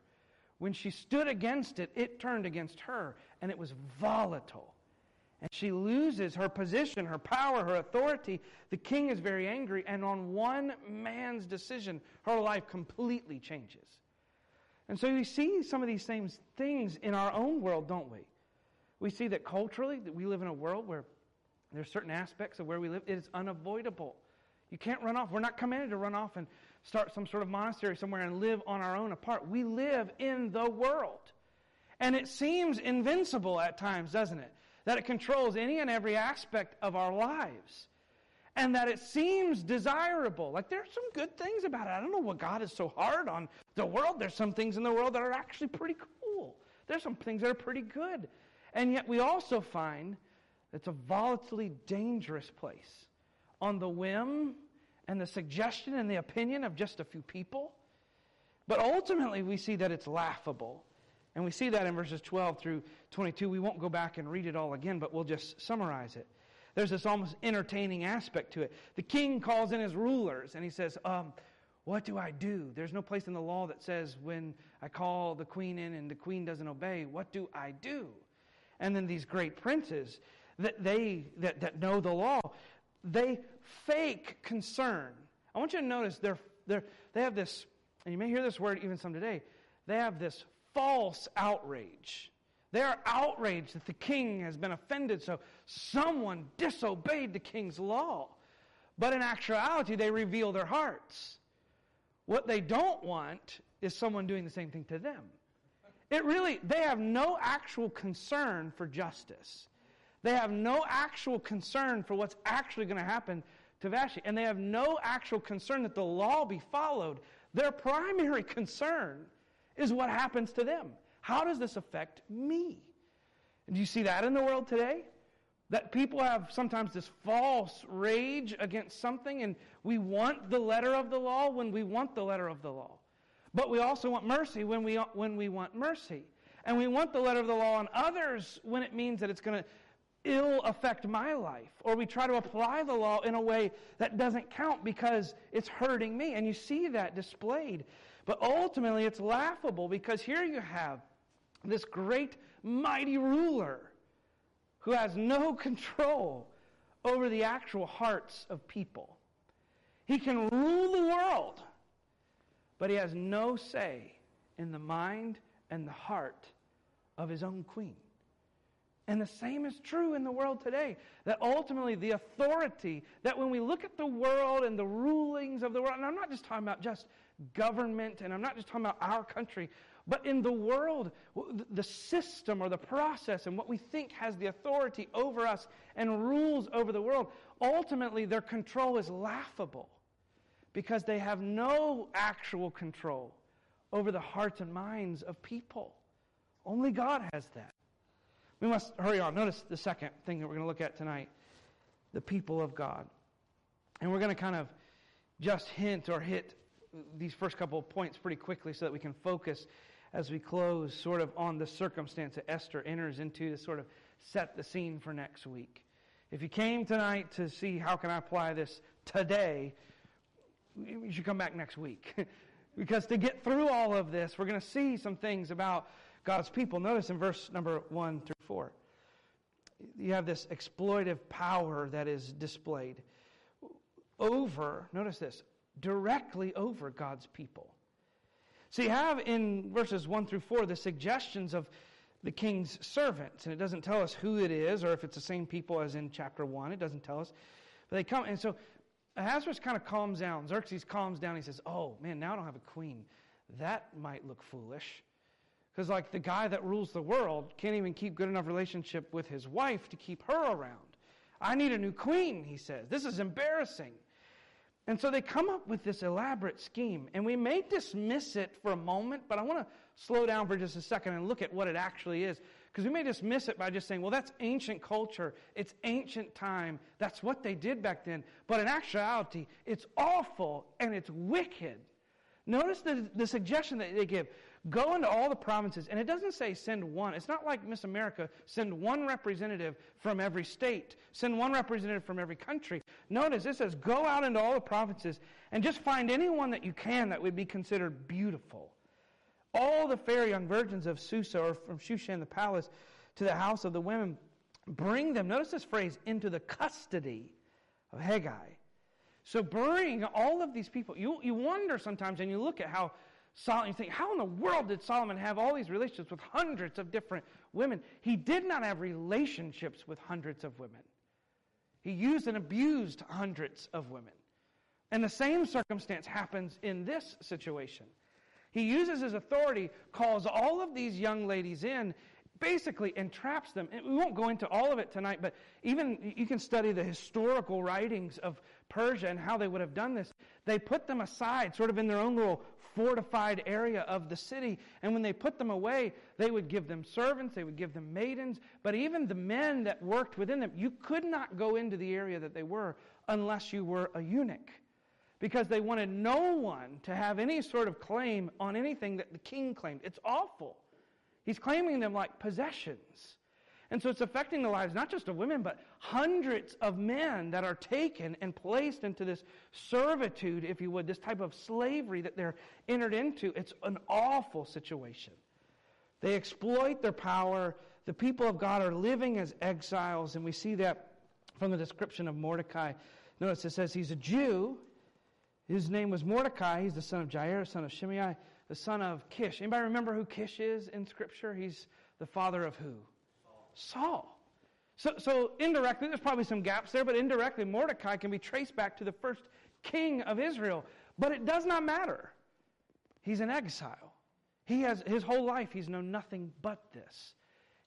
when she stood against it, it turned against her, and it was volatile. And she loses her position, her power, her authority. The king is very angry, and on one man's decision, her life completely changes. And so we see some of these same things in our own world, don't we? We see that culturally, that we live in a world where there's certain aspects of where we live, it is unavoidable. You can't run off. We're not commanded to run off and start some sort of monastery somewhere and live on our own apart. We live in the world. And it seems invincible at times, doesn't it? That it controls any and every aspect of our lives. And that it seems desirable. Like there's some good things about it. I don't know what God is so hard on the world. There's some things in the world that are actually pretty cool. There's some things that are pretty good. And yet we also find it's a volatilely dangerous place. On the whim and the suggestion and the opinion of just a few people. But ultimately, we see that it's laughable. And we see that in verses 12 through 22. We won't go back and read it all again, but we'll just summarize it. There's this almost entertaining aspect to it. The king calls in his rulers and he says, um, What do I do? There's no place in the law that says when I call the queen in and the queen doesn't obey, what do I do? And then these great princes that they that, that know the law, they fake concern. I want you to notice they're, they're, they have this, and you may hear this word even some today, they have this false outrage. They are outraged that the king has been offended, so someone disobeyed the king's law. But in actuality, they reveal their hearts. What they don't want is someone doing the same thing to them. It really, they have no actual concern for justice. They have no actual concern for what's actually going to happen to Vashti, and they have no actual concern that the law be followed. Their primary concern is what happens to them. How does this affect me? do you see that in the world today? That people have sometimes this false rage against something, and we want the letter of the law when we want the letter of the law. But we also want mercy when we, when we want mercy. And we want the letter of the law on others when it means that it's going to ill affect my life. Or we try to apply the law in a way that doesn't count because it's hurting me. And you see that displayed. But ultimately, it's laughable because here you have this great, mighty ruler who has no control over the actual hearts of people. He can rule the world, but he has no say in the mind and the heart of his own queen. And the same is true in the world today. That ultimately, the authority, that when we look at the world and the rulings of the world, and I'm not just talking about just government, and I'm not just talking about our country, but in the world, the system or the process and what we think has the authority over us and rules over the world, ultimately their control is laughable because they have no actual control over the hearts and minds of people. Only God has that. We must hurry on. Notice the second thing that we're going to look at tonight the people of God. And we're going to kind of just hint or hit these first couple of points pretty quickly so that we can focus as we close sort of on the circumstance that Esther enters into to sort of set the scene for next week. If you came tonight to see how can I apply this today, you should come back next week. because to get through all of this, we're going to see some things about God's people. Notice in verse number 1 through 4. You have this exploitive power that is displayed over, notice this, directly over God's people. So you have in verses 1 through 4 the suggestions of the king's servants, and it doesn't tell us who it is or if it's the same people as in chapter 1. It doesn't tell us. But they come, and so Ahasuerus kind of calms down. Xerxes calms down. He says, Oh, man, now I don't have a queen. That might look foolish. Because, like, the guy that rules the world can't even keep good enough relationship with his wife to keep her around. I need a new queen, he says. This is embarrassing. And so they come up with this elaborate scheme. And we may dismiss it for a moment, but I want to slow down for just a second and look at what it actually is. Because we may dismiss it by just saying, well, that's ancient culture. It's ancient time. That's what they did back then. But in actuality, it's awful and it's wicked. Notice the, the suggestion that they give. Go into all the provinces, and it doesn't say send one. It's not like Miss America, send one representative from every state, send one representative from every country. Notice it says go out into all the provinces and just find anyone that you can that would be considered beautiful. All the fair young virgins of Susa or from Shushan the palace to the house of the women, bring them, notice this phrase, into the custody of Hegai. So bring all of these people. You, you wonder sometimes, and you look at how Solomon, you think, how in the world did Solomon have all these relationships with hundreds of different women? He did not have relationships with hundreds of women. He used and abused hundreds of women. And the same circumstance happens in this situation. He uses his authority, calls all of these young ladies in, basically entraps them. And we won't go into all of it tonight, but even you can study the historical writings of Persia and how they would have done this. They put them aside, sort of in their own little fortified area of the city. And when they put them away, they would give them servants, they would give them maidens, but even the men that worked within them, you could not go into the area that they were unless you were a eunuch. Because they wanted no one to have any sort of claim on anything that the king claimed. It's awful. He's claiming them like possessions. And so it's affecting the lives not just of women, but hundreds of men that are taken and placed into this servitude, if you would, this type of slavery that they're entered into. It's an awful situation. They exploit their power. The people of God are living as exiles, and we see that from the description of Mordecai. Notice it says he's a Jew. His name was Mordecai. He's the son of Jair, son of Shimei, the son of Kish. Anybody remember who Kish is in Scripture? He's the father of who? Saul. So, so indirectly, there's probably some gaps there, but indirectly, Mordecai can be traced back to the first king of Israel. But it does not matter. He's an exile. He has his whole life, he's known nothing but this.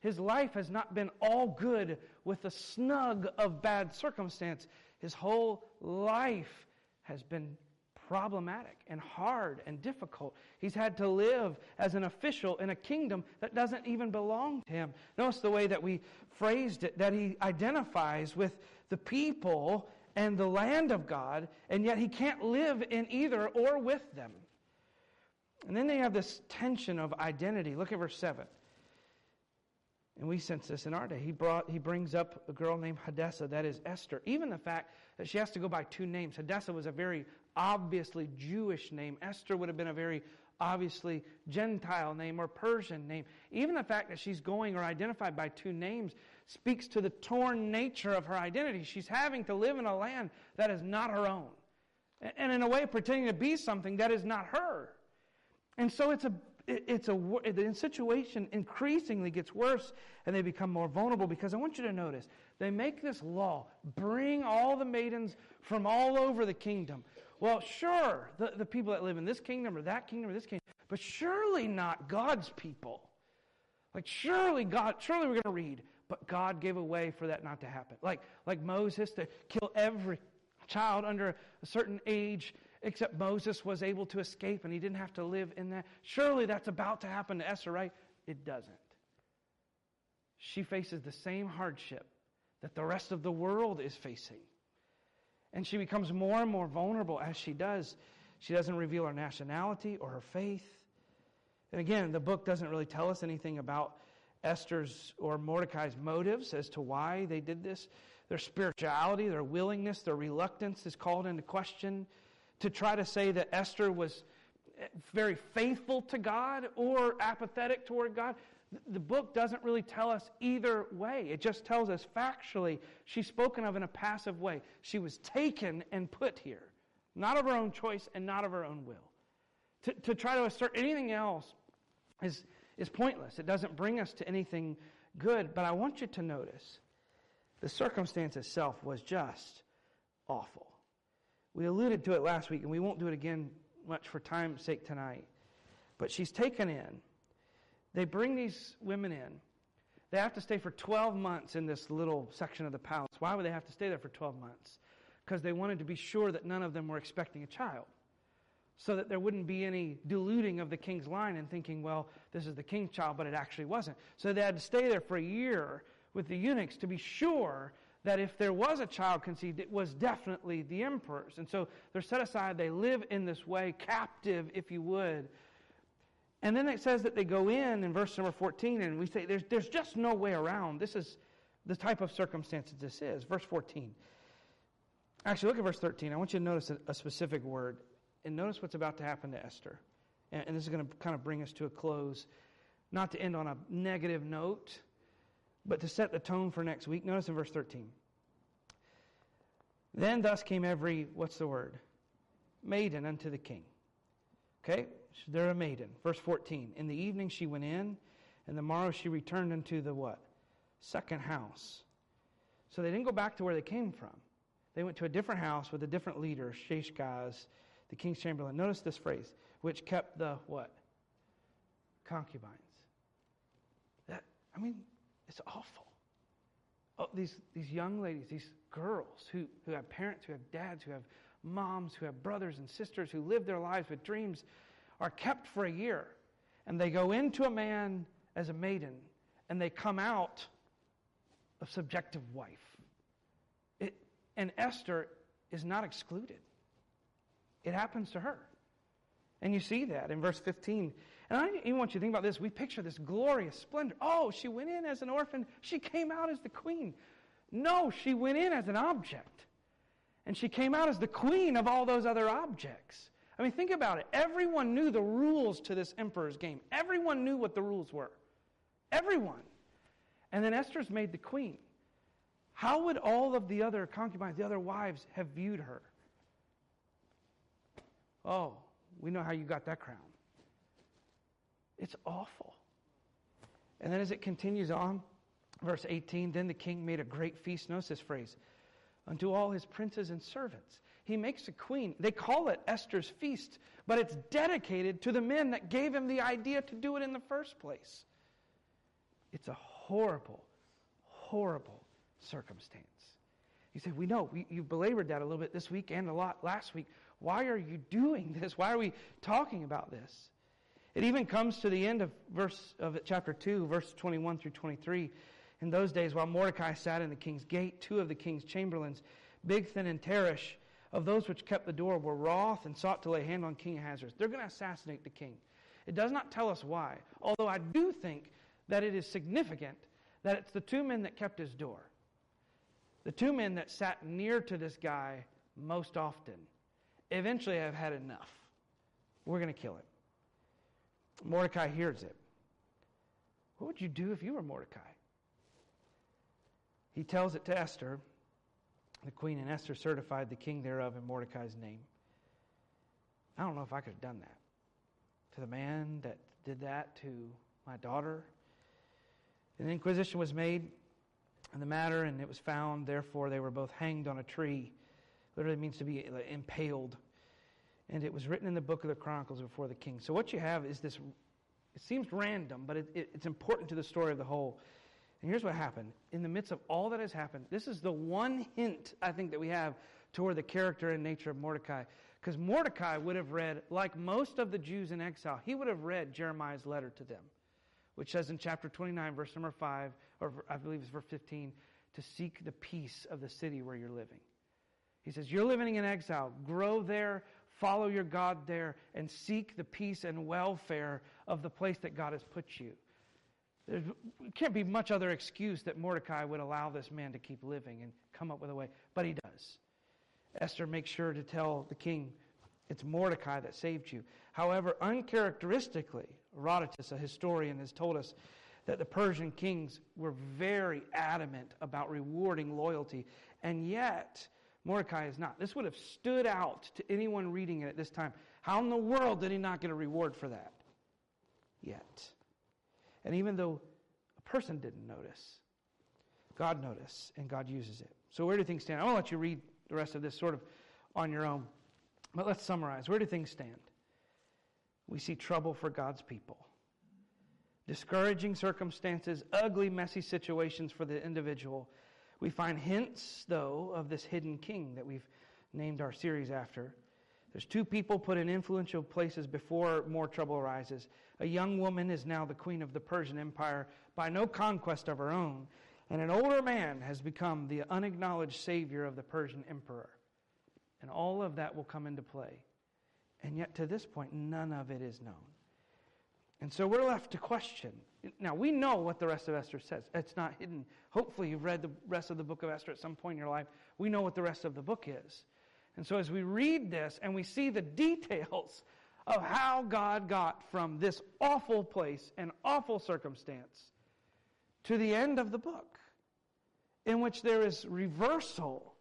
His life has not been all good with the snug of bad circumstance. His whole life has been problematic and hard and difficult. He's had to live as an official in a kingdom that doesn't even belong to him. Notice the way that we phrased it that he identifies with the people and the land of God, and yet he can't live in either or with them. And then they have this tension of identity. Look at verse 7. And we sense this in our day. He, brought, he brings up a girl named Hadassah, that is Esther. Even the fact that she has to go by two names. Hadassah was a very obviously Jewish name. Esther would have been a very obviously Gentile name or Persian name. Even the fact that she's going or identified by two names speaks to the torn nature of her identity. She's having to live in a land that is not her own. And in a way, pretending to be something that is not her. And so it's a it's a the situation increasingly gets worse and they become more vulnerable because I want you to notice they make this law bring all the maidens from all over the kingdom. Well, sure, the, the people that live in this kingdom or that kingdom or this kingdom, but surely not God's people. Like surely God, surely we're going to read, but God gave a way for that not to happen. Like like Moses to kill every child under a certain age except Moses was able to escape and he didn't have to live in that. Surely that's about to happen to Esther, right? It doesn't. She faces the same hardship that the rest of the world is facing. And she becomes more and more vulnerable as she does. She doesn't reveal her nationality or her faith. And again, the book doesn't really tell us anything about Esther's or Mordecai's motives as to why they did this. Their spirituality, their willingness, their reluctance is called into question to try to say that Esther was very faithful to God or apathetic toward God. The book doesn't really tell us either way. It just tells us factually she's spoken of in a passive way. She was taken and put here, not of her own choice and not of her own will. To, to try to assert anything else is, is pointless. It doesn't bring us to anything good. But I want you to notice the circumstance itself was just awful. We alluded to it last week, and we won't do it again much for time's sake tonight. But she's taken in. They bring these women in. They have to stay for 12 months in this little section of the palace. Why would they have to stay there for 12 months? Because they wanted to be sure that none of them were expecting a child. So that there wouldn't be any diluting of the king's line and thinking, well, this is the king's child, but it actually wasn't. So they had to stay there for a year with the eunuchs to be sure that if there was a child conceived, it was definitely the emperor's. And so they're set aside. They live in this way, captive, if you would. And then it says that they go in in verse number 14, and we say there's, there's just no way around. This is the type of circumstances this is. Verse 14. Actually, look at verse 13. I want you to notice a, a specific word. And notice what's about to happen to Esther. And, and this is going to kind of bring us to a close. Not to end on a negative note, but to set the tone for next week, notice in verse 13. Then thus came every, what's the word? Maiden unto the king. Okay? They're a maiden. Verse 14. In the evening she went in, and the morrow she returned into the what? Second house. So they didn't go back to where they came from. They went to a different house with a different leader, Shaashgaz, the king's chamberlain. Notice this phrase, which kept the what? Concubines. That, I mean, it's awful. Oh, these, these young ladies, these girls who, who have parents, who have dads, who have moms, who have brothers and sisters, who live their lives with dreams, are kept for a year. And they go into a man as a maiden, and they come out a subjective wife. It, and Esther is not excluded. It happens to her. And you see that in verse 15. And I even want you to think about this. We picture this glorious splendor. Oh, she went in as an orphan. She came out as the queen. No, she went in as an object. And she came out as the queen of all those other objects. I mean, think about it. Everyone knew the rules to this emperor's game. Everyone knew what the rules were. Everyone. And then Esther's made the queen. How would all of the other concubines, the other wives, have viewed her? Oh, we know how you got that crown. It's awful. And then as it continues on, verse 18, then the king made a great feast. Notice this phrase unto all his princes and servants. He makes a queen. They call it Esther's feast, but it's dedicated to the men that gave him the idea to do it in the first place. It's a horrible, horrible circumstance. You say, We know, we, you belabored that a little bit this week and a lot last week. Why are you doing this? Why are we talking about this? It even comes to the end of verse of chapter 2, verse 21 through 23. In those days, while Mordecai sat in the king's gate, two of the king's chamberlains, Bigthan and Teresh, of those which kept the door, were wroth and sought to lay hand on King Ahasuerus. They're going to assassinate the king. It does not tell us why, although I do think that it is significant that it's the two men that kept his door. The two men that sat near to this guy most often eventually have had enough. We're going to kill him. Mordecai hears it. What would you do if you were Mordecai? He tells it to Esther, the queen, and Esther certified the king thereof in Mordecai's name. I don't know if I could have done that. to the man that did that to my daughter. An inquisition was made in the matter, and it was found. Therefore, they were both hanged on a tree. Literally means to be impaled. And it was written in the book of the Chronicles before the king. So, what you have is this it seems random, but it, it, it's important to the story of the whole. And here's what happened. In the midst of all that has happened, this is the one hint I think that we have toward the character and nature of Mordecai. Because Mordecai would have read, like most of the Jews in exile, he would have read Jeremiah's letter to them, which says in chapter 29, verse number 5, or I believe it's verse 15, to seek the peace of the city where you're living. He says, You're living in exile. Grow there, follow your God there, and seek the peace and welfare of the place that God has put you. There can't be much other excuse that Mordecai would allow this man to keep living and come up with a way, but he does. Esther makes sure to tell the king, it's Mordecai that saved you. However, uncharacteristically, Herodotus, a historian, has told us that the Persian kings were very adamant about rewarding loyalty, and yet Mordecai is not. This would have stood out to anyone reading it at this time. How in the world did he not get a reward for that? Yet. And even though a person didn't notice, God noticed, and God uses it. So, where do things stand? I want to let you read the rest of this sort of on your own. But let's summarize. Where do things stand? We see trouble for God's people, discouraging circumstances, ugly, messy situations for the individual. We find hints, though, of this hidden king that we've named our series after. There's two people put in influential places before more trouble arises. A young woman is now the queen of the Persian Empire by no conquest of her own, and an older man has become the unacknowledged savior of the Persian emperor. And all of that will come into play. And yet, to this point, none of it is known. And so we're left to question. Now, we know what the rest of Esther says. It's not hidden. Hopefully, you've read the rest of the book of Esther at some point in your life. We know what the rest of the book is. And so, as we read this and we see the details of how God got from this awful place and awful circumstance to the end of the book, in which there is reversal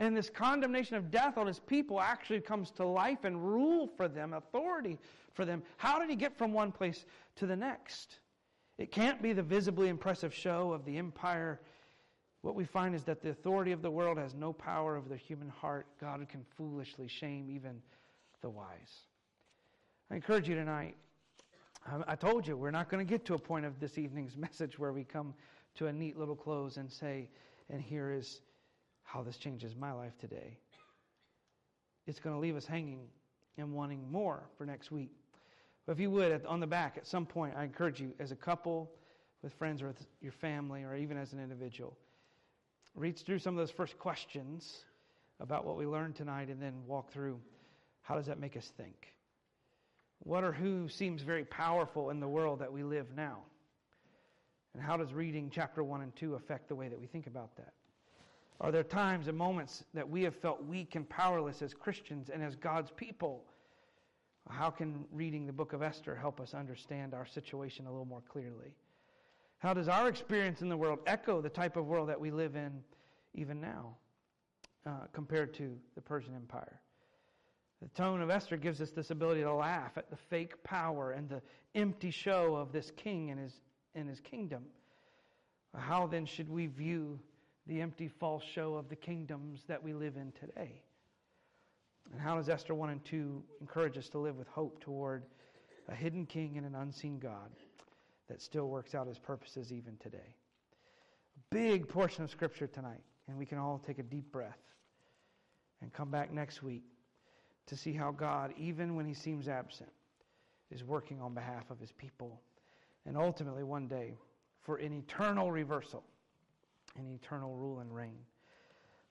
and this condemnation of death on his people actually comes to life and rule for them, authority for them. How did he get from one place to the next? It can't be the visibly impressive show of the empire. What we find is that the authority of the world has no power over the human heart. God can foolishly shame even the wise. I encourage you tonight. I told you we're not going to get to a point of this evening's message where we come to a neat little close and say, and here is how this changes my life today. It's going to leave us hanging and wanting more for next week. But if you would, on the back, at some point, I encourage you, as a couple, with friends, or with your family, or even as an individual, read through some of those first questions about what we learned tonight and then walk through how does that make us think? What or who seems very powerful in the world that we live now? And how does reading chapter 1 and 2 affect the way that we think about that? Are there times and moments that we have felt weak and powerless as Christians and as God's people? How can reading the book of Esther help us understand our situation a little more clearly? How does our experience in the world echo the type of world that we live in even now uh, compared to the Persian Empire? The tone of Esther gives us this ability to laugh at the fake power and the empty show of this king and his, and his kingdom. How then should we view the empty false show of the kingdoms that we live in today? And how does Esther 1 and 2 encourage us to live with hope toward a hidden king and an unseen God that still works out his purposes even today? A big portion of Scripture tonight, and we can all take a deep breath and come back next week to see how God, even when he seems absent, is working on behalf of his people. And ultimately, one day, for an eternal reversal, an eternal rule and reign.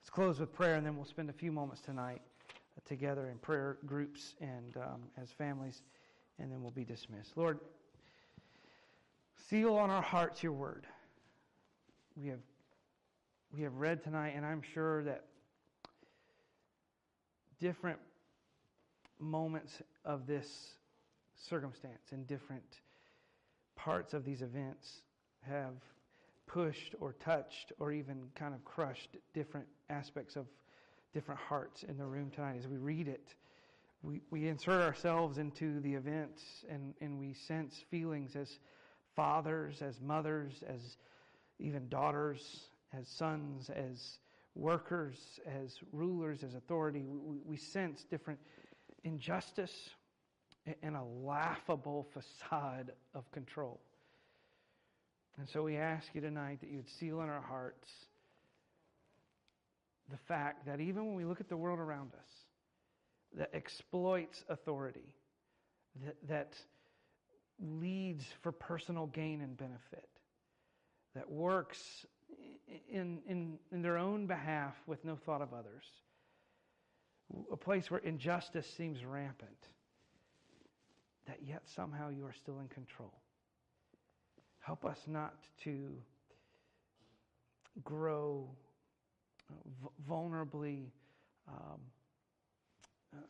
Let's close with prayer, and then we'll spend a few moments tonight together in prayer groups and um, as families, and then we'll be dismissed. Lord, seal on our hearts your word. We have, we have read tonight, and I'm sure that different moments of this circumstance and different parts of these events have pushed or touched or even kind of crushed different aspects of different hearts in the room tonight as we read it. we, we insert ourselves into the events and, and we sense feelings as fathers, as mothers, as even daughters, as sons, as workers, as rulers, as authority. We, we sense different injustice and a laughable facade of control. And so we ask you tonight that you would seal in our hearts the fact that even when we look at the world around us that exploits authority, that, that leads for personal gain and benefit, that works in, in, in their own behalf with no thought of others, a place where injustice seems rampant, that yet somehow you are still in control. Help us not to grow uh, vulnerably um, uh,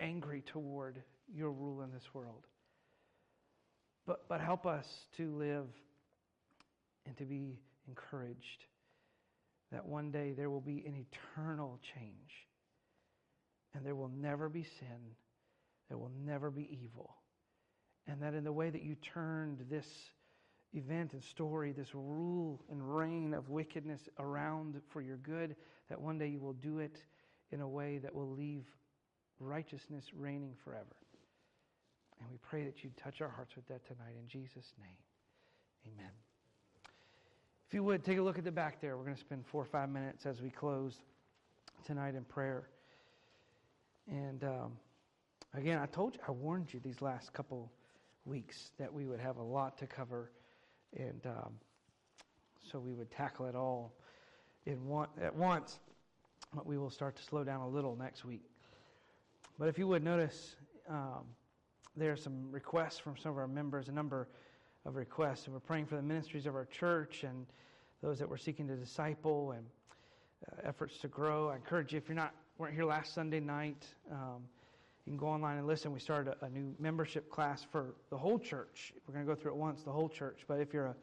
angry toward your rule in this world. But, but help us to live and to be encouraged that one day there will be an eternal change and there will never be sin, there will never be evil. And that in the way that you turned this event and story, this rule and reign of wickedness around for your good, that one day you will do it in a way that will leave righteousness reigning forever. And we pray that you touch our hearts with that tonight in Jesus' name. Amen. If you would, take a look at the back there. We're going to spend four or five minutes as we close tonight in prayer. And um, again, I told you, I warned you these last couple weeks that we would have a lot to cover. And um, so we would tackle it all in one, at once. But we will start to slow down a little next week. But if you would notice, um, there are some requests from some of our members, a number of requests. And we're praying for the ministries of our church and those that we're seeking to disciple and uh, efforts to grow. I encourage you, if you're not weren't here last Sunday night, um, you can go online and listen. We started a, a, new membership class for the whole church. We're going to go through it once, the whole church. But if you're a,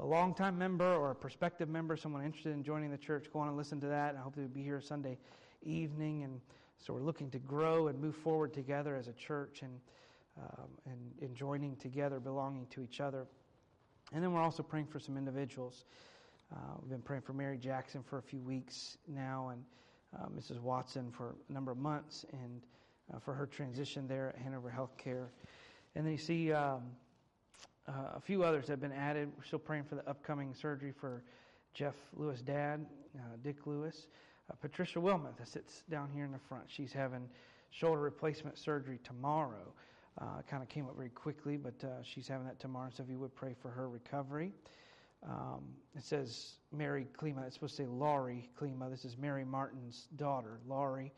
a long-time member or a prospective member, someone interested in joining the church, go on and listen to that. And I hope you'll be here Sunday evening. And so we're looking to grow and move forward together as a church. And um, and, and joining together, belonging to each other. And then we're also praying for some individuals. Uh, we've been praying for Mary Jackson for a few weeks now, and uh, Mrs. Watson for a number of months, and uh, for her transition there at Hanover Healthcare. And then you see um, uh, a few others that have been added. We're still praying for the upcoming surgery for Jeff Lewis' dad, uh, Dick Lewis. Uh, Patricia Wilmoth that sits down here in the front. She's having shoulder replacement surgery tomorrow. Uh, kind of came up very quickly, but she's having that tomorrow, so if you would pray for her recovery. Um, it says Mary Klima. It's supposed to say Laurie Klima. This is Mary Martin's daughter, Laurie.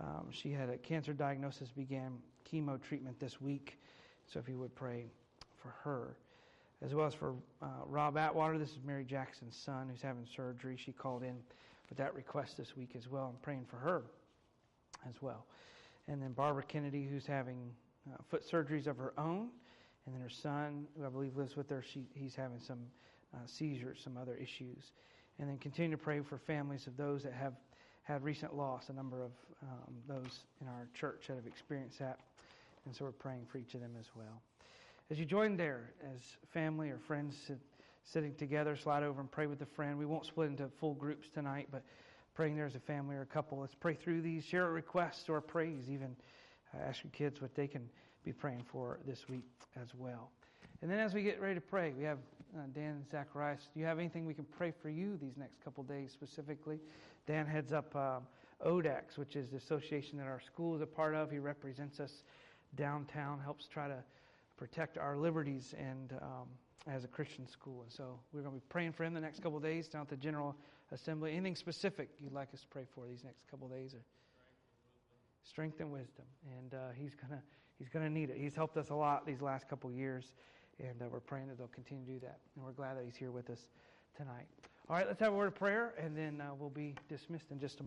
Um, she had a cancer diagnosis, began chemo treatment this week, so if you would pray for her. As well as for uh, Rob Atwater. This is Mary Jackson's son who's having surgery. She called in with that request this week as well. I'm praying for her as well. And then Barbara Kennedy, who's having uh, foot surgeries of her own. And then her son, who I believe lives with her, she, he's having some uh, seizures, some other issues. And then continue to pray for families of those that have had recent loss, a number of um, those in our church that have experienced that. And so we're praying for each of them as well. As you join there as family or friends sit, sitting together, slide over and pray with a friend. We won't split into full groups tonight, but praying there as a family or a couple. Let's pray through these, share requests or praise even uh, ask your kids what they can be praying for this week as well. And then as we get ready to pray, we have uh, Dan Zacharias. Do you have anything we can pray for you these next couple days specifically? Dan heads up um, ODAX, which is the association that our school is a part of. He represents us downtown, helps try to protect our liberties and um, as a Christian school. And so we're going to be praying for him the next couple days down at the General Assembly. Anything specific you'd like us to pray for these next couple days? Or strength and wisdom, and uh, he's gonna he's gonna need it. He's helped us a lot these last couple years, and uh, we're praying that they'll continue to do that. And we're glad that he's here with us tonight. All right, let's have a word of prayer, and then uh, we'll be dismissed in just a.